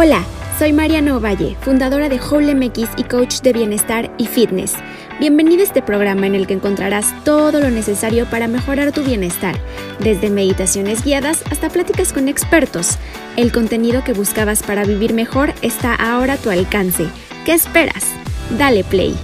Hola, soy Mariana Ovalle, fundadora de Whole MX y coach de bienestar y fitness. Bienvenido a este programa en el que encontrarás todo lo necesario para mejorar tu bienestar, desde meditaciones guiadas hasta pláticas con expertos. El contenido que buscabas para vivir mejor está ahora a tu alcance. ¿Qué esperas? Dale play.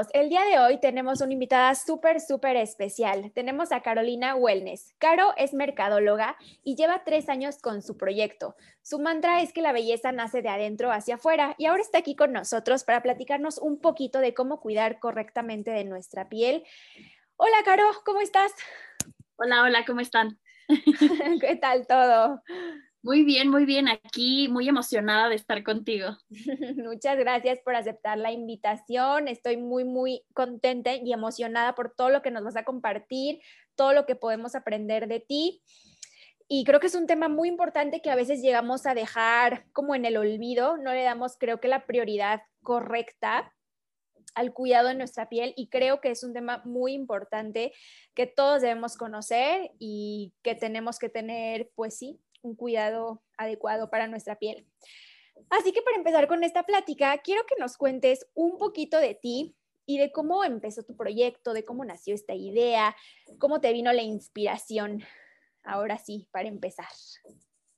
Todos, el día de hoy tenemos una invitada súper, súper especial. Tenemos a Carolina Wellness. Caro es mercadóloga y lleva tres años con su proyecto. Su mantra es que la belleza nace de adentro hacia afuera y ahora está aquí con nosotros para platicarnos un poquito de cómo cuidar correctamente de nuestra piel. Hola Caro, ¿cómo estás? Hola, hola, ¿cómo están? ¿Qué tal todo? Muy bien, muy bien. Aquí muy emocionada de estar contigo. Muchas gracias por aceptar la invitación. Estoy muy, muy contenta y emocionada por todo lo que nos vas a compartir, todo lo que podemos aprender de ti. Y creo que es un tema muy importante que a veces llegamos a dejar como en el olvido. No le damos, creo que, la prioridad correcta al cuidado de nuestra piel y creo que es un tema muy importante que todos debemos conocer y que tenemos que tener, pues sí, un cuidado adecuado para nuestra piel. Así que para empezar con esta plática, quiero que nos cuentes un poquito de ti y de cómo empezó tu proyecto, de cómo nació esta idea, cómo te vino la inspiración. Ahora sí, para empezar.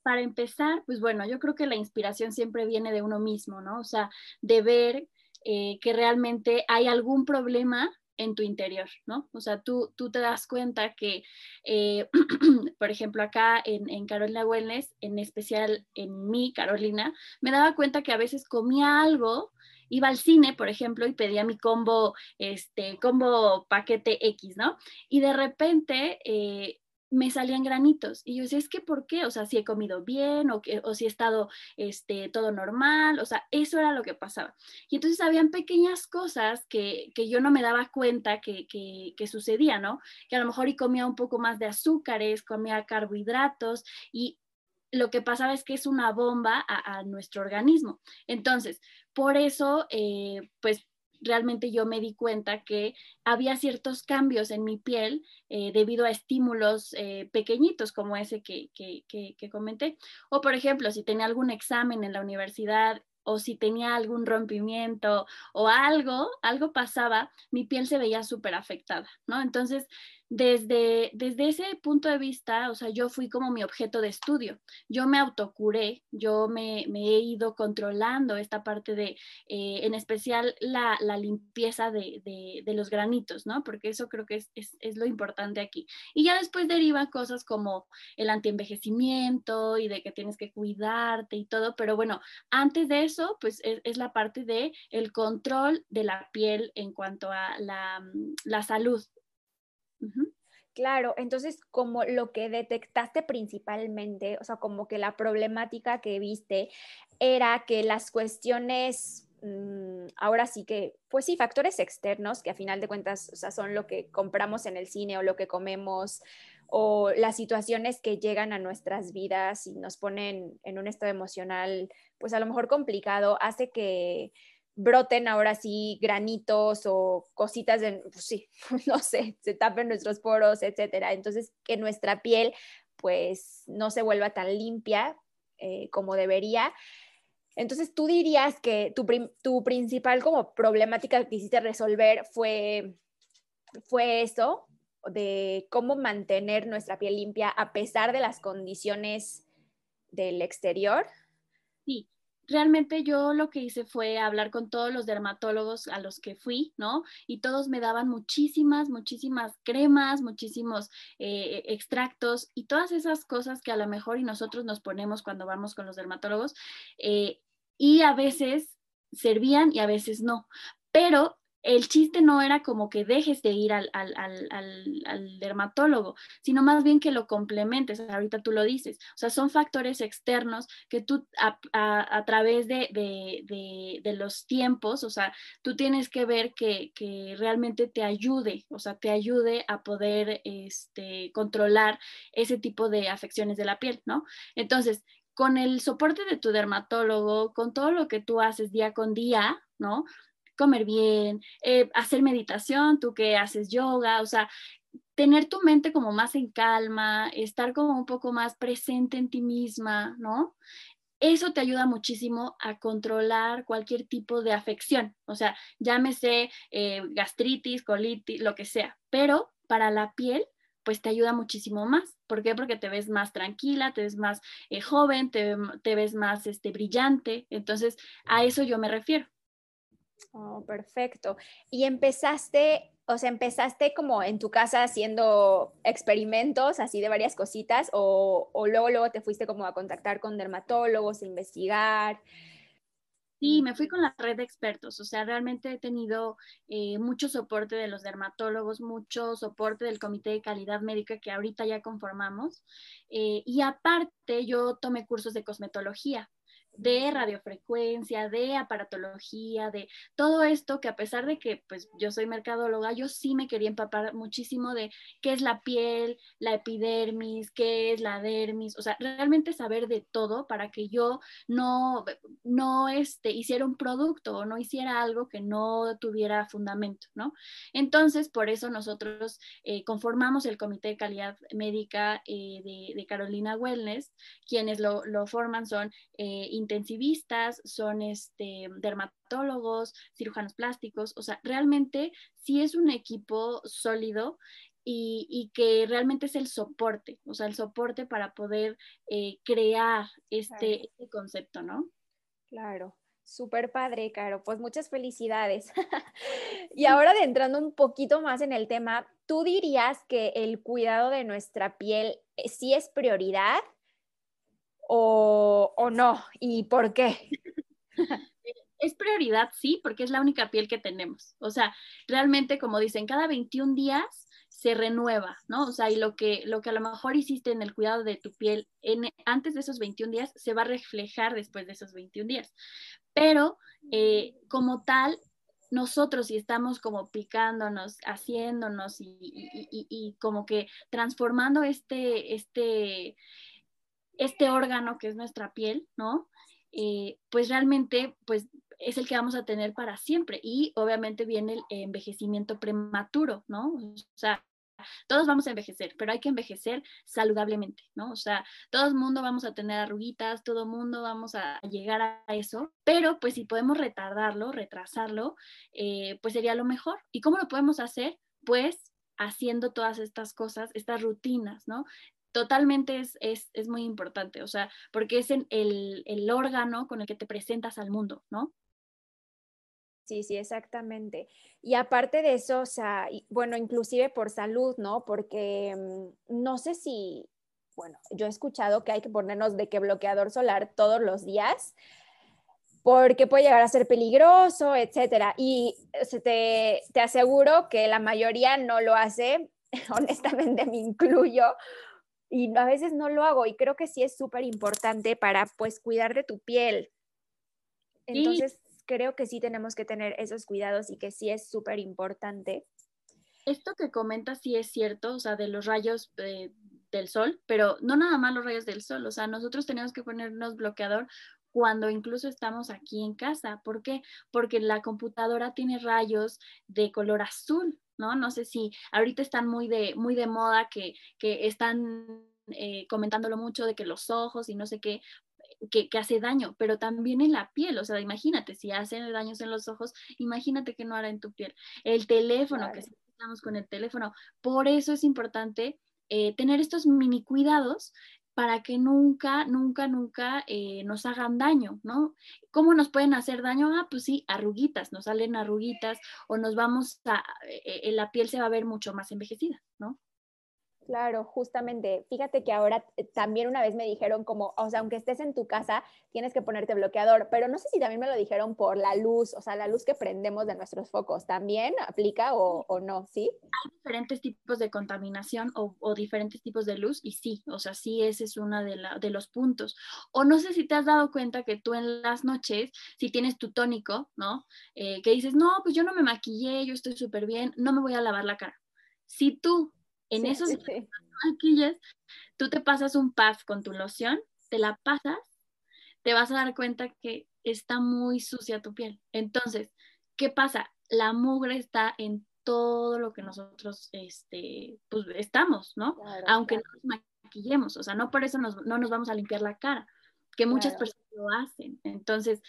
Para empezar, pues bueno, yo creo que la inspiración siempre viene de uno mismo, ¿no? O sea, de ver eh, que realmente hay algún problema en tu interior, ¿no? O sea, tú, tú te das cuenta que, eh, por ejemplo, acá en, Carolina Wellness, en especial en mí, Carolina, me daba cuenta que a veces comía algo, iba al cine, por ejemplo, y pedía mi combo, este, combo paquete X, ¿no? Y de repente eh, me salían granitos. Y yo decía, es que ¿por qué? O sea, si he comido bien o, que, o si he estado este, todo normal, o sea, eso era lo que pasaba. Y entonces habían pequeñas cosas que, que yo no me daba cuenta que, que, sucedía, ¿no? Que a lo mejor y comía un poco más de azúcares, comía carbohidratos y lo que pasaba es que es una bomba a, a nuestro organismo. Entonces, por eso, eh, pues realmente yo me di cuenta que había ciertos cambios en mi piel eh, debido a estímulos eh, pequeñitos como ese que, que, que, comenté. O por ejemplo, si tenía algún examen en la universidad o si tenía algún rompimiento o algo, algo pasaba, mi piel se veía súper afectada, ¿no? Entonces, desde, desde ese punto de vista, o sea, yo fui como mi objeto de estudio. Yo me autocuré, yo me, he ido controlando esta parte de, eh, en especial, la, limpieza de, de, los granitos, ¿no? Porque eso creo que es, es, es, lo importante aquí. Y ya después derivan cosas como el antienvejecimiento y de que tienes que cuidarte y todo, pero bueno, antes de eso, pues es, es la parte de el control de la piel en cuanto a la, la salud Claro, entonces como lo que detectaste principalmente, o sea, como que la problemática que viste era que las cuestiones, mmm, ahora sí que, pues sí, factores externos, que a final de cuentas, o sea, son lo que compramos en el cine o lo que comemos, o las situaciones que llegan a nuestras vidas y nos ponen en un estado emocional, pues a lo mejor complicado, hace que broten ahora sí granitos o cositas de, pues sí, no sé, se tapen nuestros poros, etcétera. Entonces, que nuestra piel pues no se vuelva tan limpia eh, como debería. Entonces, tú dirías que tu, tu, principal como problemática que quisiste resolver fue, fue eso, de cómo mantener nuestra piel limpia a pesar de las condiciones del exterior. Sí, realmente yo lo que hice fue hablar con todos los dermatólogos a los que fui, ¿no? Y todos me daban muchísimas, muchísimas cremas, muchísimos eh, extractos y todas esas cosas que a lo mejor y nosotros nos ponemos cuando vamos con los dermatólogos. Eh, y a veces servían y a veces no. Pero el chiste no era como que dejes de ir al, al, al, al, dermatólogo, sino más bien que lo complementes, ahorita tú lo dices, o sea, son factores externos que tú a, a, través de, de, de, de, los tiempos, o sea, tú tienes que ver que, que, realmente te ayude, o sea, te ayude a poder este, controlar ese tipo de afecciones de la piel, ¿no? Entonces, con el soporte de tu dermatólogo, con todo lo que tú haces día con día, ¿no? Comer bien, eh, hacer meditación, tú que haces yoga, o sea, tener tu mente como más en calma, estar como un poco más presente en ti misma, ¿no? Eso te ayuda muchísimo a controlar cualquier tipo de afección, o sea, llámese eh, gastritis, colitis, lo que sea, pero para la piel, pues te ayuda muchísimo más. ¿Por qué? Porque te ves más tranquila, te ves más eh, joven, te, te, ves más este, brillante. Entonces, a eso yo me refiero. Oh, perfecto. Y empezaste, o sea, empezaste como en tu casa haciendo experimentos así de varias cositas o, o luego, luego te fuiste como a contactar con dermatólogos, a investigar. Sí, me fui con la red de expertos, o sea, realmente he tenido eh, mucho soporte de los dermatólogos, mucho soporte del Comité de Calidad Médica que ahorita ya conformamos. Eh, y aparte, yo tomé cursos de cosmetología de radiofrecuencia, de aparatología, de todo esto que a pesar de que pues yo soy mercadóloga, yo sí me quería empapar muchísimo de qué es la piel, la epidermis, qué es la dermis, o sea, realmente saber de todo para que yo no, no este, hiciera un producto o no hiciera algo que no tuviera fundamento, ¿no? Entonces, por eso nosotros eh, conformamos el Comité de Calidad Médica eh, de, Carolina Wellness, quienes lo, lo forman son eh, intensivistas, son este, dermatólogos, cirujanos plásticos, o sea, realmente sí es un equipo sólido y, que realmente es el soporte, o sea, el soporte para poder eh, crear este, este, concepto, ¿no? Claro. Súper padre, Caro. Pues muchas felicidades. y ahora entrando un poquito más en el tema, ¿tú dirías que el cuidado de nuestra piel eh, sí es prioridad o, no? ¿Y por qué? es prioridad, sí, porque es la única piel que tenemos. O sea, realmente, como dicen, cada 21 días se renueva, ¿no? O sea, y lo que, lo que a lo mejor hiciste en el cuidado de tu piel en, antes de esos 21 días se va a reflejar después de esos 21 días. Pero eh, como tal, nosotros si estamos como picándonos, haciéndonos y, y, como que transformando este, este, este órgano que es nuestra piel, ¿no? Eh, pues realmente, pues es el que vamos a tener para siempre. Y obviamente viene el envejecimiento prematuro, ¿no? O sea, todos vamos a envejecer, pero hay que envejecer saludablemente, ¿no? O sea, todo el mundo vamos a tener arruguitas, todo el mundo vamos a llegar a eso, pero pues si podemos retardarlo, retrasarlo, eh, pues sería lo mejor. ¿Y cómo lo podemos hacer? Pues haciendo todas estas cosas, estas rutinas, ¿no? Totalmente es, es, es, muy importante, o sea, porque es el, el, órgano con el que te presentas al mundo, ¿no? Sí, sí, exactamente. Y aparte de eso, o sea, bueno, inclusive por salud, ¿no? Porque mm, no sé si, bueno, yo he escuchado que hay que ponernos de que bloqueador solar todos los días porque puede llegar a ser peligroso, etcétera. Y te, te aseguro que la mayoría no lo hace, honestamente me incluyo, y a veces no lo hago y creo que sí es súper importante para pues cuidar de tu piel. Entonces creo que sí tenemos que tener esos cuidados y que sí es súper importante. Esto que comentas sí es cierto, o sea, de los rayos eh, del sol, pero no nada más los rayos del sol, o sea, nosotros tenemos que ponernos bloqueador cuando incluso estamos aquí en casa. ¿Por qué? Porque la computadora tiene rayos de color azul, ¿no? No sé si ahorita están muy de, muy de moda que, que están eh, comentándolo mucho de que los ojos y no sé qué, que, que, hace daño, pero también en la piel, o sea, imagínate, si hacen daños en los ojos, imagínate que no hará en tu piel. El teléfono, que estamos con el teléfono, por eso es importante eh, tener estos mini cuidados para que nunca, nunca, nunca eh, nos hagan daño, ¿no? ¿Cómo nos pueden hacer daño? Ah, pues sí, arruguitas, nos salen arruguitas o nos vamos a, eh, la piel se va a ver mucho más envejecida, ¿no? Claro, justamente. Fíjate que ahora eh, también una vez me dijeron como, o sea, aunque estés en tu casa, tienes que ponerte bloqueador, pero no sé si también me lo dijeron por la luz, o sea, la luz que prendemos de nuestros focos, ¿también aplica o, no? ¿Sí? Hay diferentes tipos de contaminación o, diferentes tipos de luz y sí, o sea, sí, ese es uno de, los puntos. O no sé si te has dado cuenta que tú en las noches, si tienes tu tónico, ¿no? Eh, que dices, no, pues yo no me maquillé, yo estoy súper bien, no me voy a lavar la cara. Si tú en esos maquillas, tú te pasas un puff con tu loción, te la pasas, te vas a dar cuenta que está muy sucia tu piel. Entonces, ¿qué pasa? La mugre está en todo lo que nosotros este, pues, estamos, ¿no? Aunque no nos maquillemos, o sea, no por eso no nos vamos a limpiar la cara, que muchas personas lo hacen. Entonces,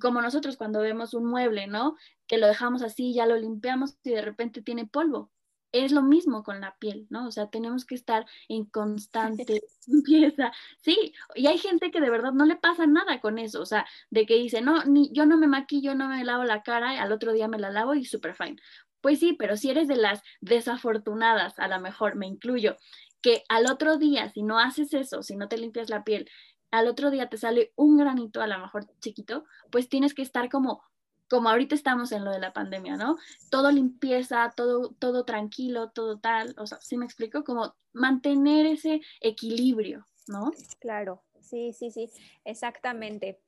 como nosotros cuando vemos un mueble, ¿no? Que lo dejamos así, ya lo limpiamos y de repente tiene polvo. Es lo mismo con la piel, ¿no? O sea, tenemos que estar en constante limpieza. Sí, y hay gente que de verdad no le pasa nada con eso, o sea, de que dice, no, ni, yo no me maquillo, no me lavo la cara, al otro día me la lavo y súper fine. Pues sí, pero si eres de las desafortunadas, a lo mejor me incluyo, que al otro día, si no haces eso, si no te limpias la piel, al otro día te sale un granito, a lo mejor chiquito, pues tienes que estar como, como ahorita estamos en lo de la pandemia, ¿no? Todo limpieza, todo, todo tranquilo, todo tal, o sea, ¿sí me explico? Como mantener ese equilibrio, ¿no? Claro, sí, sí, sí, exactamente.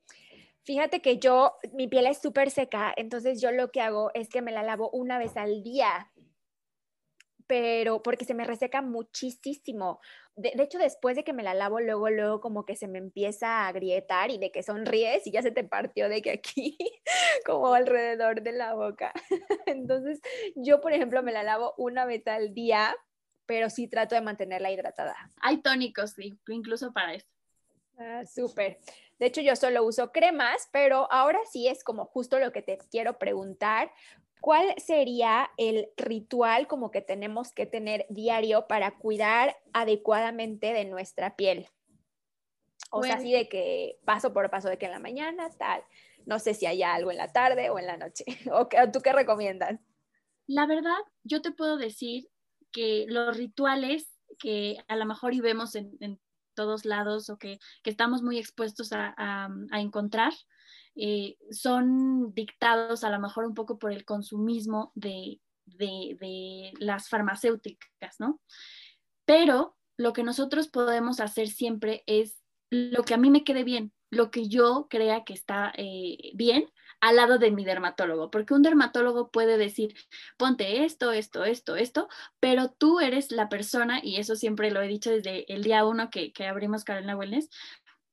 Fíjate que yo, mi piel es súper seca, entonces yo lo que hago es que me la lavo una vez al día, pero porque se me reseca muchísimo. De, hecho, después de que me la lavo, luego, luego como que se me empieza a agrietar y de que sonríes y ya se te partió de que aquí, como alrededor de la boca. Entonces, yo, por ejemplo, me la lavo una vez al día, pero sí trato de mantenerla hidratada. Hay tónicos, incluso para eso. Ah, súper. De hecho, yo solo uso cremas, pero ahora sí es como justo lo que te quiero preguntar. ¿Cuál sería el ritual como que tenemos que tener diario para cuidar adecuadamente de nuestra piel? O sea, así de que paso por paso, de que en la mañana, tal. No sé si hay algo en la tarde o en la noche. ¿O tú qué recomiendas? La verdad, yo te puedo decir que los rituales que a lo mejor y vemos en todos lados o que, estamos muy expuestos a, encontrar, eh, son dictados a lo mejor un poco por el consumismo de, de, las farmacéuticas, ¿no? Pero lo que nosotros podemos hacer siempre es lo que a mí me quede bien, lo que yo crea que está eh, bien al lado de mi dermatólogo, porque un dermatólogo puede decir, ponte esto, esto, esto, esto, pero tú eres la persona, y eso siempre lo he dicho desde el día uno que, que abrimos Carolina Wellness,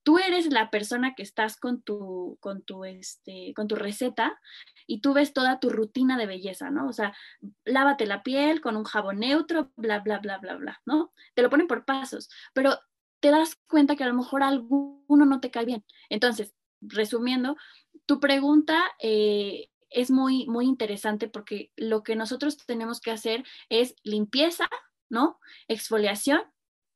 tú eres la persona que estás con tu, con tu, este, con tu receta y tú ves toda tu rutina de belleza, ¿no? O sea, lávate la piel con un jabón neutro, bla, bla, bla, bla, bla, ¿no? Te lo ponen por pasos, pero te das cuenta que a lo mejor alguno no te cae bien. Entonces, resumiendo, tu pregunta eh, es muy, muy interesante porque lo que nosotros tenemos que hacer es limpieza, ¿no? Exfoliación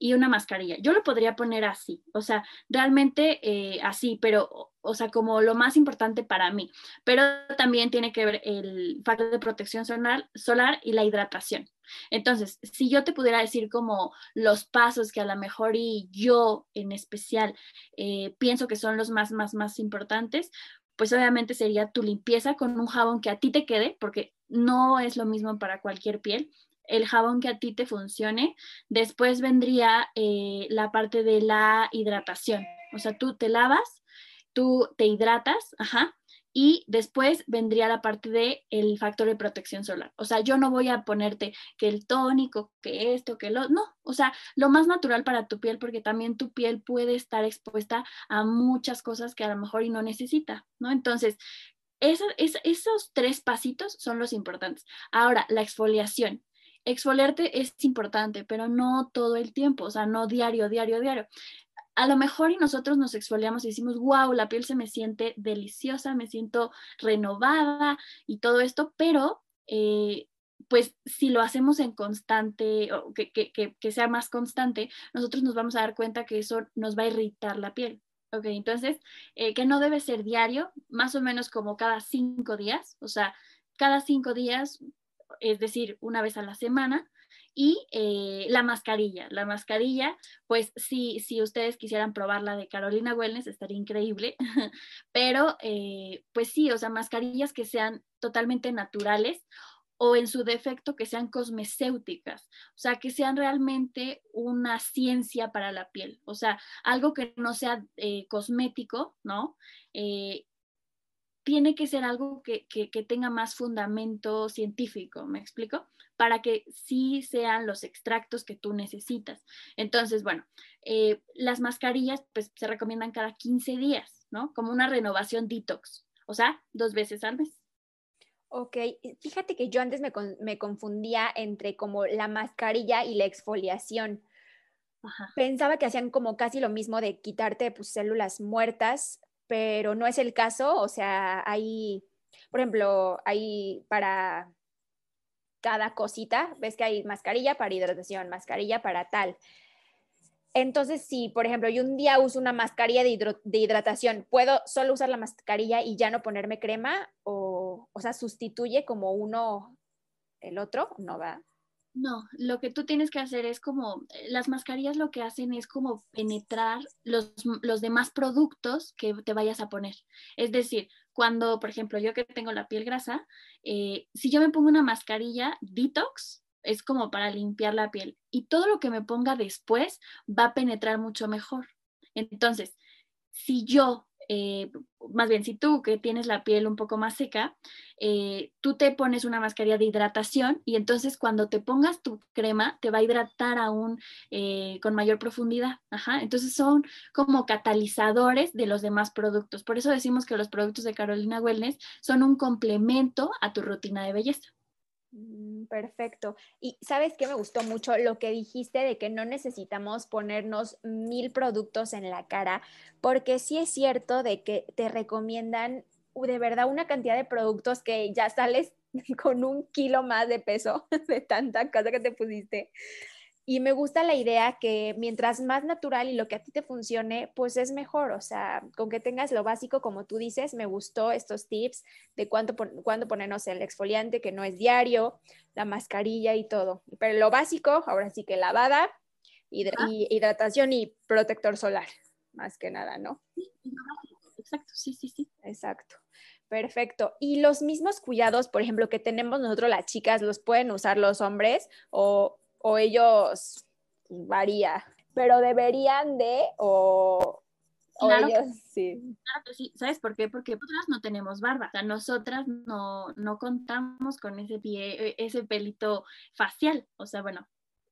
y una mascarilla. Yo lo podría poner así, o sea, realmente eh, así, pero, o sea, como lo más importante para mí. Pero también tiene que ver el factor de protección solar, solar y la hidratación. Entonces, si yo te pudiera decir como los pasos que a lo mejor y yo en especial eh, pienso que son los más, más, más importantes, pues obviamente sería tu limpieza con un jabón que a ti te quede, porque no es lo mismo para cualquier piel. El jabón que a ti te funcione. Después vendría eh, la parte de la hidratación. O sea, tú te lavas, tú te hidratas, ajá, y después vendría la parte de el factor de protección solar. O sea, yo no voy a ponerte que el tónico, que esto, que lo, no, o sea, lo más natural para tu piel porque también tu piel puede estar expuesta a muchas cosas que a lo mejor y no necesita, ¿no? Entonces, esos tres pasitos son los importantes. Ahora, la exfoliación. Exfoliarte es importante, pero no todo el tiempo, o sea, no diario, diario, diario a lo mejor y nosotros nos exfoliamos y decimos, wow, la piel se me siente deliciosa, me siento renovada y todo esto, pero eh, pues si lo hacemos en constante, o que, sea más constante, nosotros nos vamos a dar cuenta que eso nos va a irritar la piel. Ok, entonces, eh, que no debe ser diario, más o menos como cada cinco días, o sea, cada cinco días, es decir, una vez a la semana, y eh, la mascarilla. La mascarilla, pues sí, si ustedes quisieran probarla de Carolina Wellness, estaría increíble. Pero, eh, pues sí, o sea, mascarillas que sean totalmente naturales o en su defecto que sean cosmecéuticas, o sea, que sean realmente una ciencia para la piel, o sea, algo que no sea eh, cosmético, ¿no? Tiene que ser algo que, tenga más fundamento científico, ¿me explico? Para que sí sean los extractos que tú necesitas. Entonces, bueno, eh, las mascarillas pues se recomiendan cada 15 días, ¿no? Como una renovación detox, o sea, dos veces al mes. Ok, fíjate que yo antes me, me confundía entre como la mascarilla y la exfoliación. Pensaba que hacían como casi lo mismo de quitarte pues, células muertas, pero no es el caso. O sea, hay, por ejemplo, hay para cada cosita, ves que hay mascarilla para hidratación, mascarilla para tal. Entonces, si, por ejemplo, yo un día uso una mascarilla de, hidratación, ¿puedo solo usar la mascarilla y ya no ponerme crema? O, o sea, sustituye como uno el otro, ¿no va? No, lo que tú tienes que hacer es como, eh, las mascarillas lo que hacen es como penetrar los, los, demás productos que te vayas a poner. Es decir, cuando, por ejemplo, yo que tengo la piel grasa, eh, si yo me pongo una mascarilla detox, es como para limpiar la piel y todo lo que me ponga después va a penetrar mucho mejor. Entonces, si yo eh, más bien si tú que tienes la piel un poco más seca, eh, tú te pones una mascarilla de hidratación y entonces cuando te pongas tu crema te va a hidratar aún eh, con mayor profundidad. Entonces son como catalizadores de los demás productos. Por eso decimos que los productos de Carolina Wellness son un complemento a tu rutina de belleza. Mm, perfecto. Y sabes que me gustó mucho lo que dijiste de que no necesitamos ponernos mil productos en la cara, porque sí es cierto de que te recomiendan de verdad una cantidad de productos que ya sales con un kilo más de peso de tanta cosa que te pusiste. Y me gusta la idea que mientras más natural y lo que a ti te funcione, pues es mejor. O sea, con que tengas lo básico, como tú dices, me gustó estos tips de cuándo, cuándo ponernos el exfoliante, que no es diario, la mascarilla y todo. Pero lo básico, ahora sí que lavada, y hidratación y protector solar, más que nada, ¿no? Exacto, sí, sí, sí. Exacto. Perfecto. Y los mismos cuidados, por ejemplo, que tenemos nosotros las chicas, ¿los pueden usar los hombres o o ellos varía, pero deberían de o, ellos sí. Claro que sí. ¿Sabes por qué? Porque nosotras no tenemos barba. O sea, nosotras no, no contamos con ese pie, e, ese pelito facial. O sea, bueno,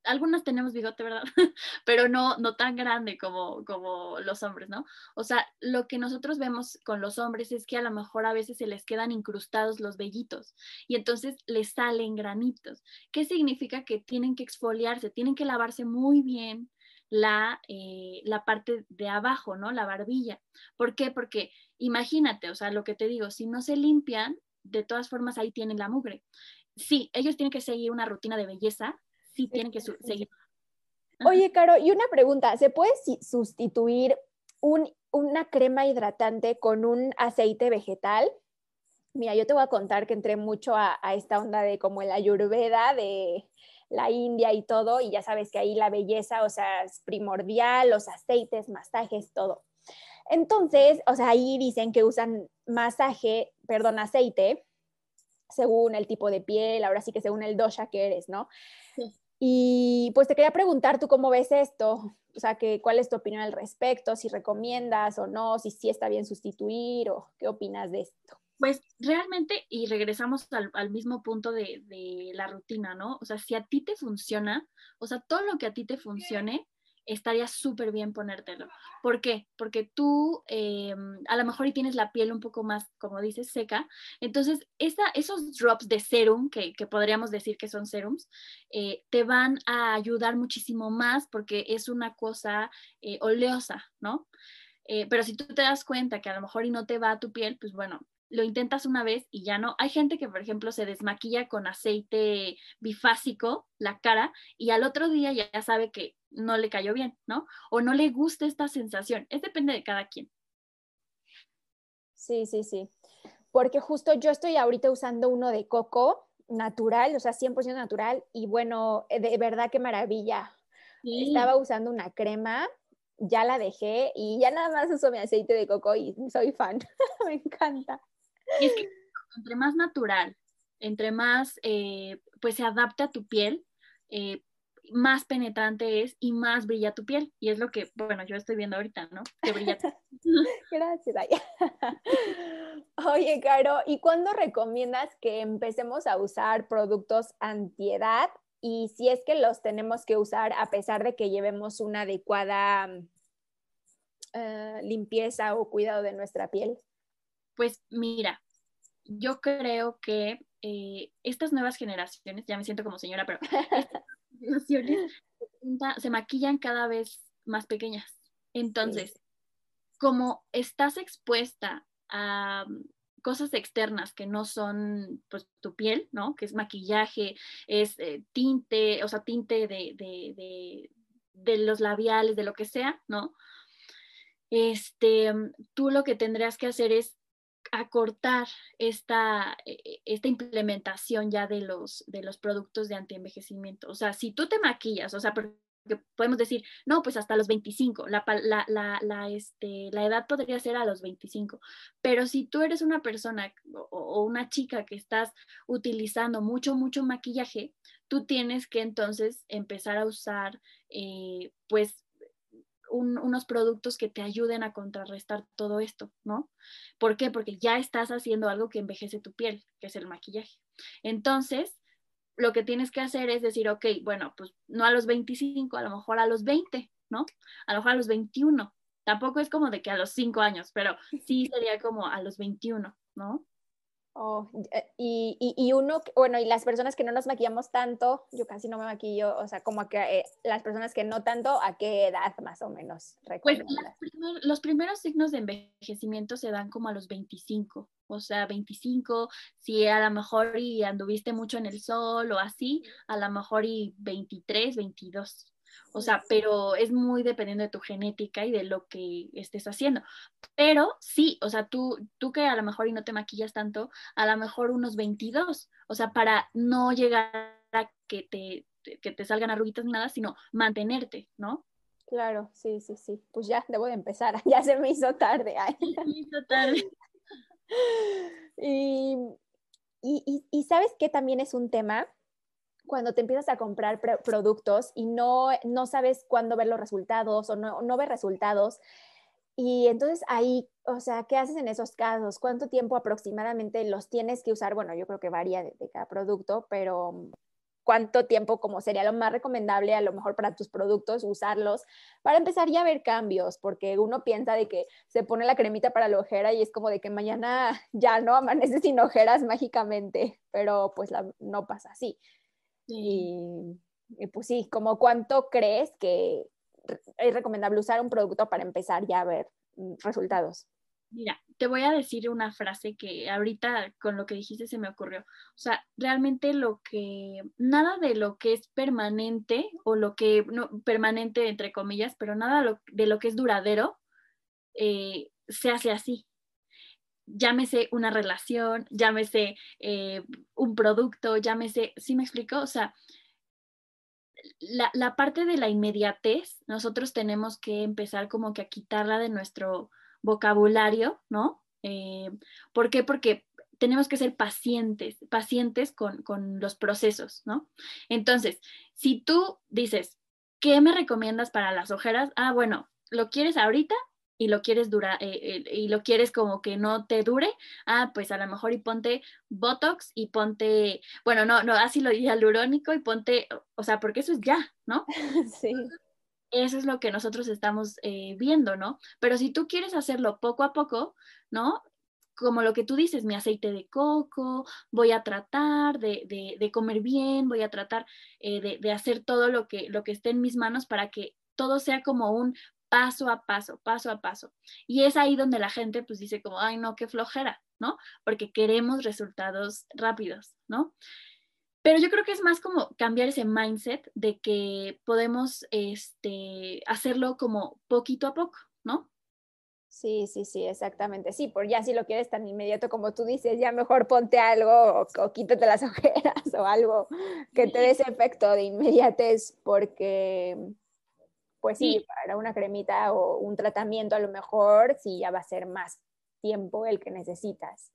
algunos tenemos bigote, ¿verdad? Pero no, no tan grande como, como los hombres, ¿no? O sea, lo que nosotros vemos con los hombres es que a lo mejor a veces se les quedan incrustados los vellitos y entonces les salen granitos. ¿Qué significa? Que tienen que exfoliarse, tienen que lavarse muy bien la, eh, la parte de abajo, ¿no? La barbilla. ¿Por qué? Porque imagínate, o sea, lo que te digo, si no se limpian, de todas formas ahí tienen la mugre. Sí, ellos tienen que seguir una rutina de belleza, sí tienen que seguir. Oye, Caro, y una pregunta, ¿se puede sustituir una crema hidratante con un aceite vegetal? Mira, yo te voy a contar que entré mucho a, esta onda de como la ayurveda de la India y todo, y ya sabes que ahí la belleza, o sea, es primordial, los aceites, masajes, todo. Entonces, o sea, ahí dicen que usan masaje, perdón, aceite, según el tipo de piel, ahora sí que según el dosha que eres, ¿no? Sí. Y pues te quería preguntar, ¿tú cómo ves esto? O sea, que, ¿cuál es tu opinión al respecto? Si recomiendas o no, si sí está bien sustituir o qué opinas de esto. Pues realmente, y regresamos al, al mismo punto de, de, la rutina, ¿no? O sea, si a ti te funciona, o sea, todo lo que a ti te funcione, estaría súper bien ponértelo. ¿Por qué? Porque tú eh, a lo mejor y tienes la piel un poco más, como dices, seca. Entonces, esa, esos drops de serum, que, podríamos decir que son serums, eh, te van a ayudar muchísimo más porque es una cosa eh, oleosa, ¿no? pero si tú te das cuenta que a lo mejor y no te va a tu piel, pues bueno, lo intentas una vez y ya no. Hay gente que, por ejemplo, se desmaquilla con aceite bifásico la cara y al otro día ya sabe que no le cayó bien, ¿no? O no le gusta esta sensación. Es depende de cada quien. Sí, sí, sí. Porque justo yo estoy ahorita usando uno de coco natural, o sea, 100% natural y bueno, eh, de verdad qué maravilla. Estaba usando una crema, ya la dejé y ya nada más uso mi aceite de coco y soy fan. Me encanta. Y es que entre más natural, entre más eh, pues se adapta a tu piel, eh, más penetrante es y más brilla tu piel. Y es lo que, bueno, yo estoy viendo ahorita, ¿no? Que brilla. Gracias, Aya. Oye, Caro, ¿y cuándo recomiendas que empecemos a usar productos antiedad? Y si es que los tenemos que usar a pesar de que llevemos una adecuada eh, limpieza o cuidado de nuestra piel. Pues mira, yo creo que eh, estas nuevas generaciones, ya me siento como señora, pero estas se maquillan cada vez más pequeñas. Entonces, como estás expuesta a cosas externas que no son pues tu piel, ¿no? Que es maquillaje, es eh, tinte, o sea, tinte de, de, de, los labiales, de lo que sea, ¿no? Este, tú lo que tendrías que hacer es acortar esta, e, esta implementación ya de los, de los productos de antienvejecimiento. O sea, si tú te maquillas, o sea, que podemos decir, no, pues hasta los 25, la, la, la, este, la edad podría ser a los 25, pero si tú eres una persona o, una chica que estás utilizando mucho, mucho maquillaje, tú tienes que entonces empezar a usar, eh, pues, unos productos que te ayuden a contrarrestar todo esto, ¿no? ¿Por qué? Porque ya estás haciendo algo que envejece tu piel, que es el maquillaje. Entonces, lo que tienes que hacer es decir, ok, bueno, pues no a los 25, a lo mejor a los 20, ¿no? A lo mejor a los 21. Tampoco es como de que a los 5 años, pero sí sería como a los 21, ¿no? Oh, eh, y, y, uno, bueno, y las personas que no nos maquillamos tanto, yo casi no me maquillo, o sea, como que eh, las personas que no tanto, ¿a qué edad más o menos? Pues los primeros signos de envejecimiento se dan como a los 25, o sea, 25, si a lo mejor y anduviste mucho en el sol o así, a lo mejor y 23, 22. O sea, pero es muy dependiendo de tu genética y de lo que estés haciendo. Pero sí, o sea, tú, tú que a lo mejor y no te maquillas tanto, a lo mejor unos 22. O sea, para no llegar a que te, que te salgan arruguitas ni nada, sino mantenerte, ¿no? Claro, sí, sí, sí. Pues ya debo de empezar. Ya se me hizo tarde. Se me hizo tarde. y, y, y, sabes que también es un tema cuando te empiezas a comprar productos y no, no sabes cuándo ver los resultados o no, no ves resultados. Y entonces ahí, o sea, ¿qué haces en esos casos? ¿Cuánto tiempo aproximadamente los tienes que usar? Bueno, yo creo que varía de, de cada producto, pero cuánto tiempo como sería lo más recomendable a lo mejor para tus productos usarlos para empezar ya a ver cambios, porque uno piensa de que se pone la cremita para la ojera y es como de que mañana ya no amanece sin ojeras mágicamente, pero pues no pasa así. Y, pues sí, como cuánto crees que es recomendable usar un producto para empezar ya a ver mm, resultados. Mira, te voy a decir una frase que ahorita con lo que dijiste se me ocurrió. O sea, realmente lo que, nada de lo que es permanente o lo que, no, permanente entre comillas, pero nada de lo que es duradero eh, se hace así. Llámese una relación, llámese eh, un producto, llámese, ¿sí me explico? O sea, la, la parte de la inmediatez, nosotros tenemos que empezar como que a quitarla de nuestro vocabulario, ¿no? Eh, ¿Por qué? Porque tenemos que ser pacientes, pacientes con, los procesos, ¿no? Entonces, si tú dices, ¿qué me recomiendas para las ojeras? Ah, bueno, lo quieres ahorita y lo quieres durar eh, eh, y lo quieres como que no te dure, ah, pues a lo mejor y ponte Botox y ponte, bueno, no, no, así lo dije hialurónico y ponte, o sea, porque eso es ya, ¿no? Sí eso es lo que nosotros estamos eh, viendo, ¿no? Pero si tú quieres hacerlo poco a poco, ¿no? Como lo que tú dices, mi aceite de coco, voy a tratar de, comer bien, voy a tratar eh, de, hacer todo lo que, lo que esté en mis manos para que todo sea como un paso a paso, paso a paso. Y es ahí donde la gente pues dice como, ay, no, qué flojera, ¿no? Porque queremos resultados rápidos, ¿no? Pero yo creo que es más como cambiar ese mindset de que podemos este, hacerlo como poquito a poco, ¿no? Sí, sí, sí, exactamente. Sí, por ya si lo quieres tan inmediato como tú dices, ya mejor ponte algo o, quítate las ojeras o algo que te dé ese efecto de inmediatez, porque, pues sí, para una cremita o un tratamiento a lo mejor sí ya va a ser más tiempo el que necesitas.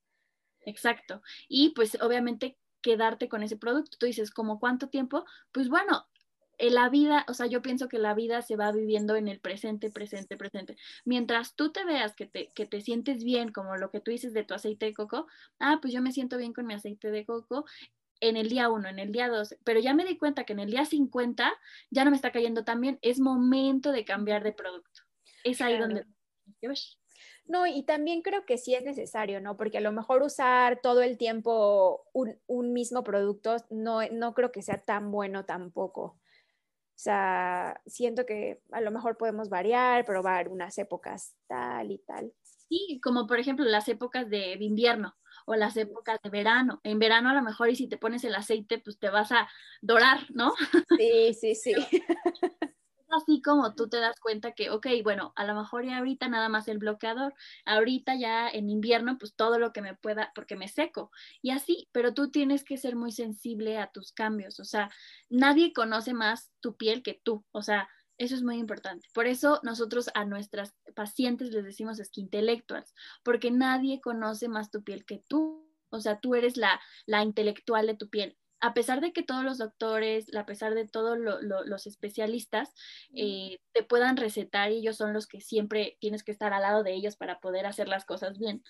Exacto. Y pues obviamente quedarte con ese producto. Tú dices, ¿como cuánto tiempo? Pues bueno, en la vida, o sea, yo pienso que la vida se va viviendo en el presente, presente, presente. Mientras tú te veas que te, que te sientes bien, como lo que tú dices de tu aceite de coco, ah, pues yo me siento bien con mi aceite de coco en el día 1, en el día 2, pero ya me di cuenta que en el día 50 ya no me está cayendo tan bien, es momento de cambiar de producto. Es ahí donde... No, y también creo que sí es necesario, ¿no? Porque a lo mejor usar todo el tiempo un, un mismo producto no, no creo que sea tan bueno tampoco. O sea, siento que a lo mejor podemos variar, probar unas épocas tal y tal. Sí, como por ejemplo las épocas de invierno o las épocas de verano. En verano a lo mejor y si te pones el aceite, pues te vas a dorar, ¿no? Sí, sí, sí. así como tú te das cuenta que, ok, bueno, a lo mejor ya ahorita nada más el bloqueador, ahorita ya en invierno, pues todo lo que me pueda, porque me seco. Y así, pero tú tienes que ser muy sensible a tus cambios. O sea, nadie conoce más tu piel que tú. O sea, eso es muy importante. Por eso nosotros a nuestras pacientes les decimos skin intellectuals, porque nadie conoce más tu piel que tú. O sea, tú eres la, la intelectual de tu piel a pesar de que todos los doctores, a pesar de todos los especialistas eh, te puedan recetar y ellos son los que siempre tienes que estar al lado de ellos para poder hacer las cosas bien,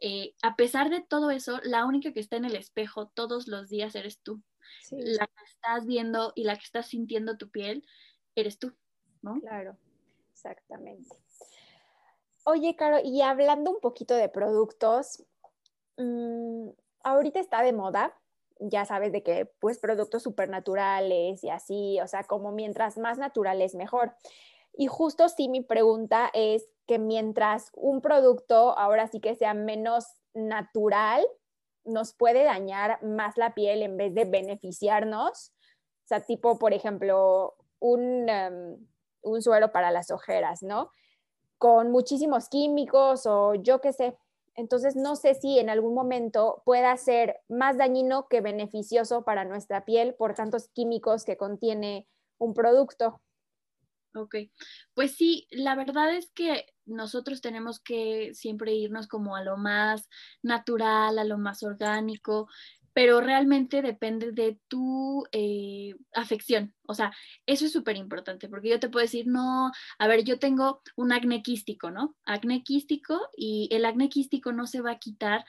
eh, a pesar de todo eso, la única que está en el espejo todos los días eres tú. La que estás viendo y la que estás sintiendo tu piel eres tú, ¿no? Claro, exactamente. Oye, Caro, y hablando un poquito de productos, mm, ahorita está de moda ya sabes de que pues productos supernaturales y así, o sea, como mientras más naturales mejor. Y justo sí mi pregunta es que mientras un producto ahora sí que sea menos natural, nos puede dañar más la piel en vez de beneficiarnos. O sea, tipo, por ejemplo, un, em, un suero para las ojeras, ¿no? Con muchísimos químicos o yo qué sé, entonces, no sé si en algún momento pueda ser más dañino que beneficioso para nuestra piel por tantos químicos que contiene un producto. Ok, pues sí, la verdad es que nosotros tenemos que siempre irnos como a lo más natural, a lo más orgánico pero realmente depende de tu eh, afección. O sea, eso es súper importante porque yo te puedo decir, no, a ver, yo tengo un acné quístico, ¿no? Acné quístico y el acné quístico no se va a quitar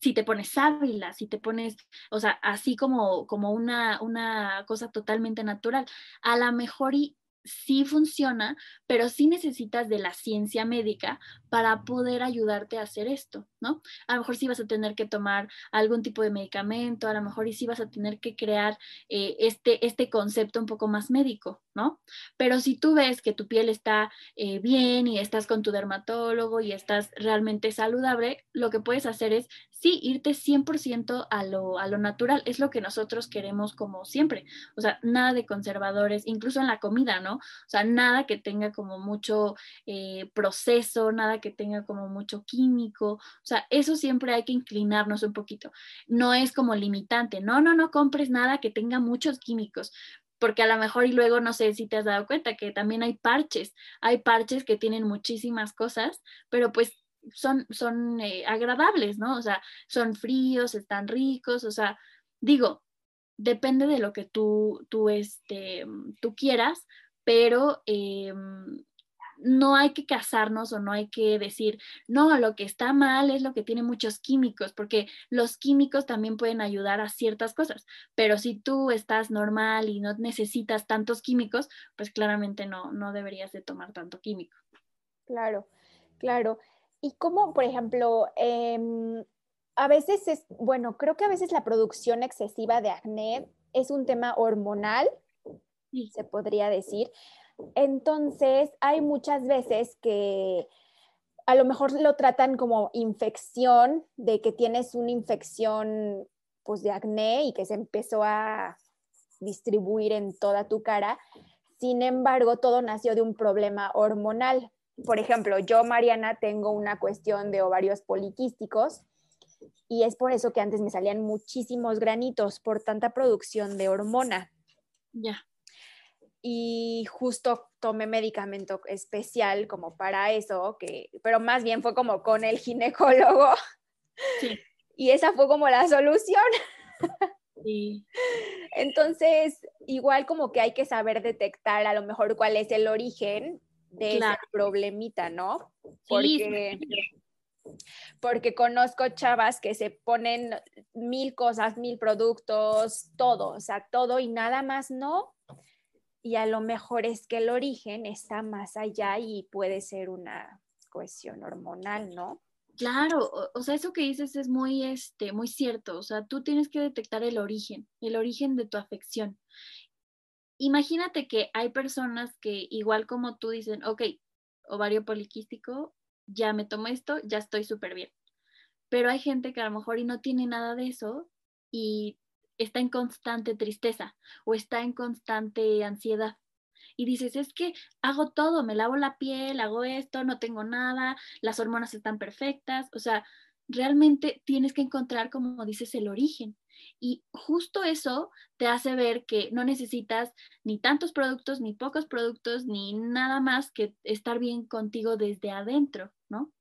si te pones sábila, si te pones, o sea, así como, como una, una cosa totalmente natural. A lo mejor y sí funciona, pero sí necesitas de la ciencia médica para poder ayudarte a hacer esto, ¿no? A lo mejor sí vas a tener que tomar algún tipo de medicamento, a lo mejor y sí vas a tener que crear eh, este, este concepto un poco más médico, ¿no? Pero si tú ves que tu piel está eh, bien y estás con tu dermatólogo y estás realmente saludable, lo que puedes hacer es sí, irte 100% a lo, a lo natural. Es lo que nosotros queremos como siempre. O sea, nada de conservadores, incluso en la comida, ¿no? O sea, nada que tenga como mucho eh, proceso, nada que tenga como mucho químico. Sea, eso siempre hay que inclinarnos un poquito. No es como limitante. No, no, no compres nada que tenga muchos químicos porque a lo mejor y luego no sé si te has dado cuenta que también hay parches, hay parches que tienen muchísimas cosas, pero pues son, son eh, agradables, ¿no? O sea, son fríos, están ricos, o sea, digo, depende de lo que tú, tú, este, tú quieras, pero em, no hay que casarnos o no hay que decir, no, lo que está mal es lo que tiene muchos químicos, porque los químicos también pueden ayudar a ciertas cosas, pero si tú estás normal y no necesitas tantos químicos, pues claramente no, no deberías de tomar tanto químico. Claro, claro. Y como, por ejemplo, em, a veces es, bueno, creo que a veces la producción excesiva de acné es un tema hormonal, se podría decir. Entonces, hay muchas veces que a lo mejor lo tratan como infección, de que tienes una infección pues de acné y que se empezó a distribuir en toda tu cara. Sin embargo, todo nació de un problema hormonal por ejemplo, yo, Mariana, tengo una cuestión de ovarios poliquísticos y es por eso que antes me salían muchísimos granitos por tanta producción de hormona. Ya. Y justo tomé medicamento especial como para eso, que, pero más bien fue como con el ginecólogo. Sí. Y esa fue como la solución. Sí. Entonces, igual como que hay que saber detectar a lo mejor cuál es el origen de ese problemita, ¿no? Porque, porque conozco chavas que se ponen mil cosas, mil productos, todo, o sea, todo y nada más no. Y a lo mejor es que el origen está más allá y puede ser una, cuestión hormonal, ¿no? Claro, o, sea, eso que dices es muy, este, muy cierto. O sea, tú tienes que detectar el origen, el origen de tu afección. Imagínate que hay personas que, igual como tú, dicen, ok, ovario poliquístico, ya me tomo esto, ya estoy súper bien. Pero hay gente que a lo mejor y no tiene nada de eso y está en constante tristeza o está en constante ansiedad y dices, es que hago todo, me lavo la piel, hago esto, no tengo nada, las hormonas están perfectas, o sea, realmente tienes que encontrar, como dices, el origen. Y justo eso te hace ver que no necesitas ni tantos productos, ni pocos productos, ni nada más que estar bien contigo desde adentro, ¿no?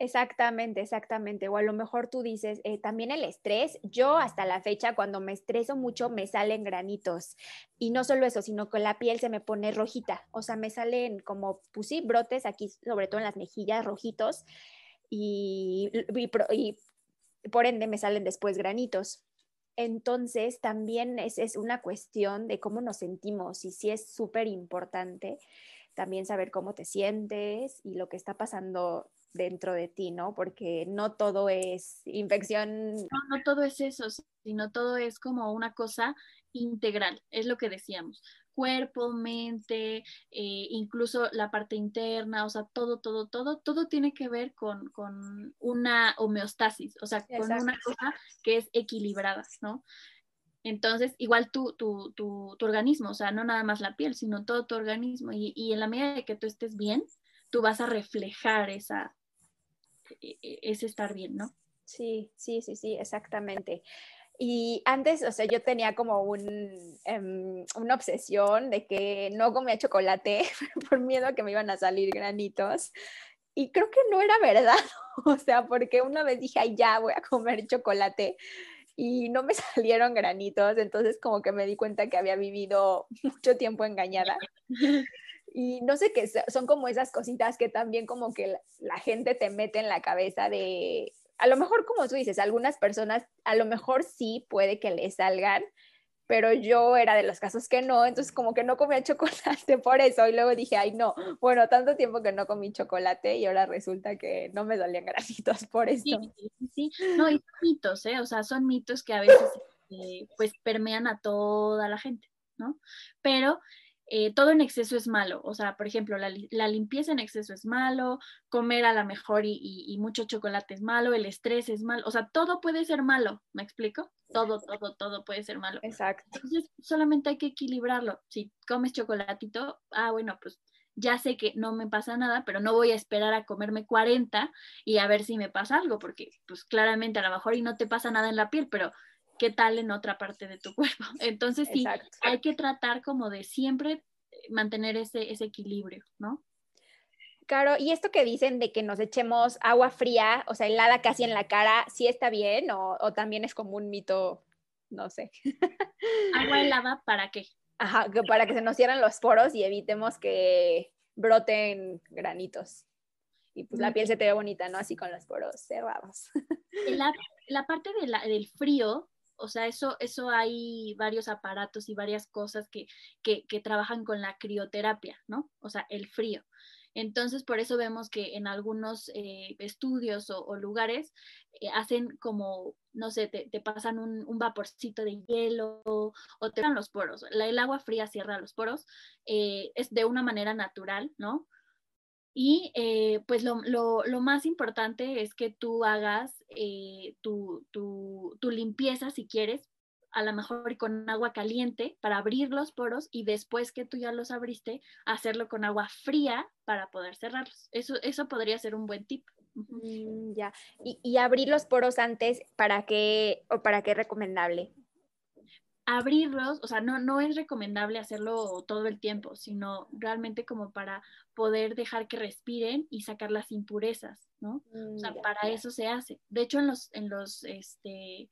Exactamente, exactamente. O a lo mejor tú dices, eh, también el estrés, yo hasta la fecha cuando me estreso mucho me salen granitos. Y no solo eso, sino que la piel se me pone rojita. O sea, me salen como, pues sí, brotes aquí, sobre todo en las mejillas rojitos. Y, y, por ende me salen después granitos. Entonces, también es, es una cuestión de cómo nos sentimos y sí es súper importante también saber cómo te sientes y lo que está pasando dentro de ti, ¿no? Porque no todo es infección. No, no todo es eso, sino todo es como una cosa integral, es lo que decíamos. Cuerpo, mente, eh, incluso la parte interna, o sea, todo, todo, todo, todo tiene que ver con, una homeostasis, o sea, con una cosa que es equilibrada, ¿no? Entonces, igual tu, tu, tu, tu, organismo, o sea, no nada más la piel, sino todo tu organismo. Y, y en la medida de que tú estés bien, tú vas a reflejar esa, e, e, ese estar bien, ¿no? Sí, sí, sí, sí, exactamente. Y antes, o sea, yo tenía como un, em, una obsesión de que no comía chocolate por miedo a que me iban a salir granitos. Y creo que no era verdad, o sea, porque una vez dije, ay, ya voy a comer chocolate y no me salieron granitos, entonces como que me di cuenta que había vivido mucho tiempo engañada. Y no sé qué, son como esas cositas que también como que la, gente te mete en la cabeza de, a lo mejor como tú dices, algunas personas a lo mejor sí puede que le salgan, pero yo era de los casos que no, entonces como que no comía chocolate por eso y luego dije, ay no, bueno, tanto tiempo que no comí chocolate y ahora resulta que no me dolían granitos por eso. Sí, sí, sí, no, y son mitos, ¿eh? O sea, son mitos que a veces eh, pues permean a toda la gente, ¿no? Pero eh, todo en exceso es malo. O sea, por ejemplo, la, limpieza en exceso es malo, comer a la mejor y, mucho chocolate es malo, el estrés es malo. O sea, todo puede ser malo, ¿me explico? Todo, todo, todo puede ser malo. Exacto. Entonces, solamente hay que equilibrarlo. Si comes chocolatito, ah, bueno, pues ya sé que no me pasa nada, pero no voy a esperar a comerme 40 y a ver si me pasa algo, porque pues claramente a lo mejor y no te pasa nada en la piel, pero qué tal en otra parte de tu cuerpo. Entonces sí, hay que tratar como de siempre mantener ese, ese equilibrio, ¿no? Claro, y esto que dicen de que nos echemos agua fría, o sea, helada casi en la cara, ¿sí está bien o, también es como un mito, no sé? ¿Agua helada para qué? Ajá, para que se nos cierren los poros y evitemos que broten granitos. Y pues la piel se te ve bonita, ¿no? Así con los poros cerrados. La, la parte de la, del frío o sea, eso, eso hay varios aparatos y varias cosas que, trabajan con la crioterapia, ¿no? O sea, el frío. Entonces, por eso vemos que en algunos eh, estudios o, lugares eh, hacen como, no sé, te, pasan un, vaporcito de hielo o te dan los poros. el agua fría cierra los poros. Eh, es de una manera natural, ¿no? Y eh, pues lo, más importante es que tú hagas eh, tu, limpieza, si quieres, a lo mejor con agua caliente para abrir los poros y después que tú ya los abriste, hacerlo con agua fría para poder cerrarlos. Eso, eso podría ser un buen tip. Mm, ya, y, y, abrir los poros antes, ¿para qué o para qué recomendable? Abrirlos, o sea, no, no es recomendable hacerlo todo el tiempo, sino realmente como para poder dejar que respiren y sacar las impurezas, ¿no? o sea, mm, para eso se hace. De hecho, en los, en los, este,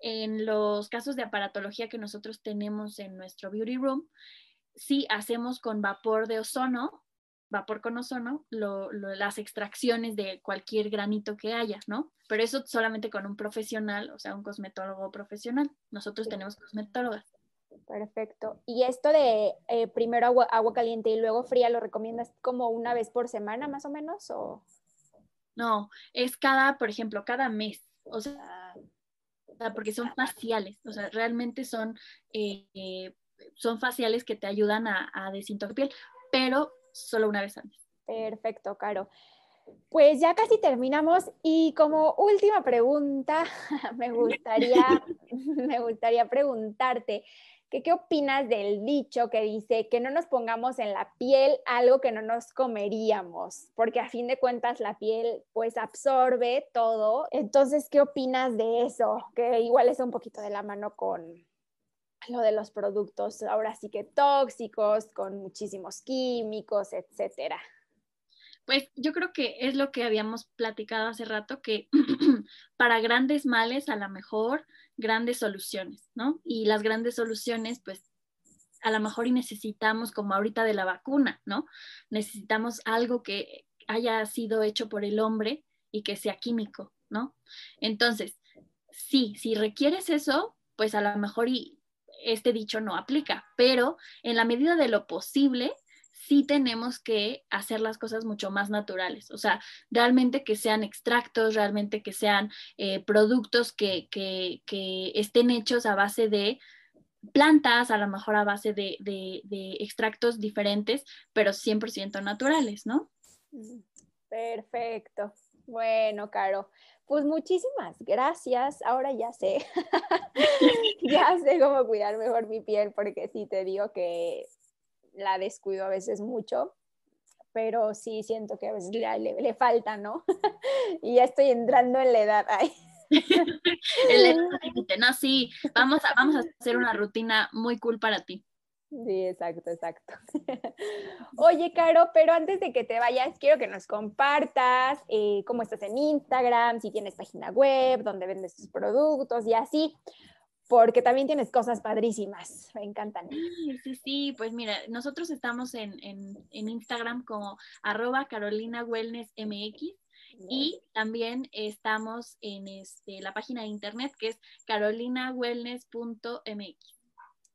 en los casos de aparatología que nosotros tenemos en nuestro beauty room, sí hacemos con vapor de ozono, vapor con ozono, las extracciones de cualquier granito que haya, ¿no? Pero eso solamente con un profesional, o sea, un cosmetólogo profesional. Nosotros tenemos cosmetólogas. Perfecto. ¿Y esto de eh, primero agua, agua, caliente y luego fría, lo recomiendas como una vez por semana más o menos? O... No, es cada, por ejemplo, cada mes. O sea, porque son faciales, o sea, realmente son, eh, son faciales que te ayudan a, a desintoxicar piel, pero solo una vez al mes. Perfecto, Caro. Pues ya casi terminamos y como última pregunta, me gustaría, me gustaría preguntarte, ¿Qué, ¿Qué opinas del dicho que dice que no nos pongamos en la piel algo que no nos comeríamos? Porque a fin de cuentas la piel pues absorbe todo. Entonces, ¿qué opinas de eso? Que igual es un poquito de la mano con lo de los productos ahora sí que tóxicos, con muchísimos químicos, etcétera. Pues yo creo que es lo que habíamos platicado hace rato, que para grandes males a lo mejor grandes soluciones, ¿no? Y las grandes soluciones, pues a lo mejor y necesitamos, como ahorita de la vacuna, ¿no? Necesitamos algo que haya sido hecho por el hombre y que sea químico, ¿no? Entonces, sí, si requieres eso, pues a lo mejor y este dicho no aplica, pero en la medida de lo posible, sí tenemos que hacer las cosas mucho más naturales, o sea, realmente que sean extractos, realmente que sean eh, productos que, que, estén hechos a base de plantas, a lo mejor a base de, de, de extractos diferentes, pero 100% naturales, ¿no? Perfecto. Bueno, Caro, pues muchísimas gracias. Ahora ya sé, ya sé cómo cuidar mejor mi piel, porque sí te digo que la descuido a veces mucho, pero sí siento que a veces le, le, falta, ¿no? y ya estoy entrando en la edad. Ay. no, sí, vamos a, vamos a hacer una rutina muy cool para ti. Sí, exacto, exacto. Oye, Caro, pero antes de que te vayas, quiero que nos compartas eh, cómo estás en Instagram, si tienes página web, dónde vendes tus productos y así, porque también tienes cosas padrísimas, me encantan. Sí, sí, sí, pues mira, nosotros estamos en, Instagram como arroba Carolina Wellness MX y también estamos en este, la página de internet que es carolinawellness.mx.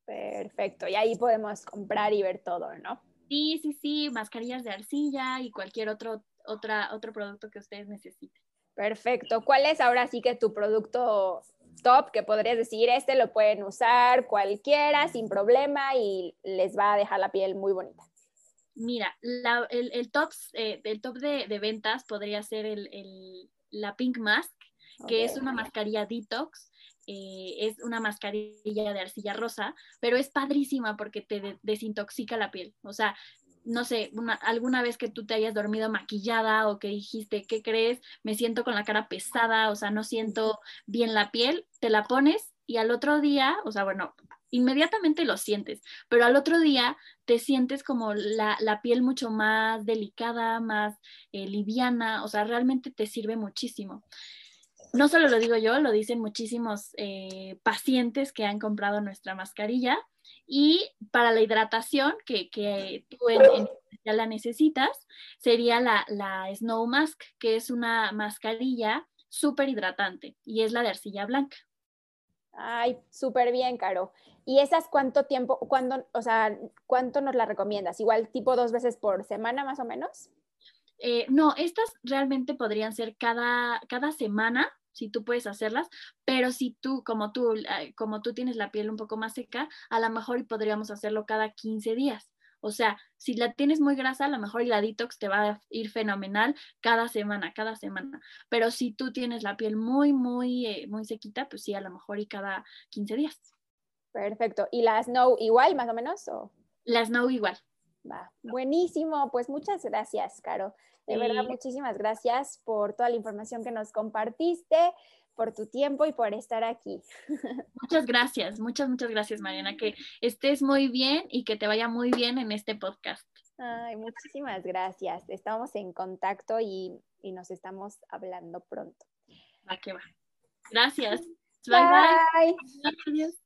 Perfecto, y ahí podemos comprar y ver todo, ¿no? Sí, sí, sí, mascarillas de arcilla y cualquier otro, otra, otro producto que ustedes necesiten. Perfecto. ¿Cuál es ahora sí que tu producto top que podrías decir, este lo pueden usar cualquiera sin problema y les va a dejar la piel muy bonita? Mira, el, el, tops, eh, el top de, ventas podría ser el, la Pink Mask, que es una mascarilla detox. Eh, es una mascarilla de arcilla rosa, pero es padrísima porque te desintoxica la piel. O sea, no sé, alguna vez que tú te hayas dormido maquillada o que dijiste, ¿qué crees? Me siento con la cara pesada, o sea, no siento bien la piel, te la pones y al otro día, o sea, bueno, inmediatamente lo sientes, pero al otro día te sientes como la, piel mucho más delicada, más eh, liviana, o sea, realmente te sirve muchísimo. No solo lo digo yo, lo dicen muchísimos eh, pacientes que han comprado nuestra mascarilla y para la hidratación, que, que tú ya la necesitas, sería la, la Snow Mask, que es una mascarilla súper hidratante y es la de arcilla blanca. Ay, súper bien, Caro. ¿Y esas cuánto tiempo, cuándo, o sea, cuánto nos la recomiendas? Igual tipo dos veces por semana más o menos. Eh, no, estas realmente podrían ser cada, cada semana, si tú puedes hacerlas, pero si tú, como tú, como tú tienes la piel un poco más seca, a lo mejor podríamos hacerlo cada 15 días. O sea, si la tienes muy grasa, a lo mejor la detox te va a ir fenomenal cada semana, cada semana. Pero si tú tienes la piel muy, muy, eh, muy sequita, pues sí, a lo mejor y cada 15 días. Perfecto. ¿Y la Snow igual, más o menos? O? La Snow igual. Va. Buenísimo. Pues muchas gracias, Caro. De verdad, muchísimas gracias por toda la información que nos compartiste, por tu tiempo y por estar aquí. Muchas gracias, muchas, muchas gracias, Mariana. Que estés muy bien y que te vaya muy bien en este podcast. Ay, muchísimas gracias. Estamos en contacto y, y nos estamos hablando pronto. Va que va. Gracias. Bye. bye.